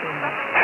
Gracias.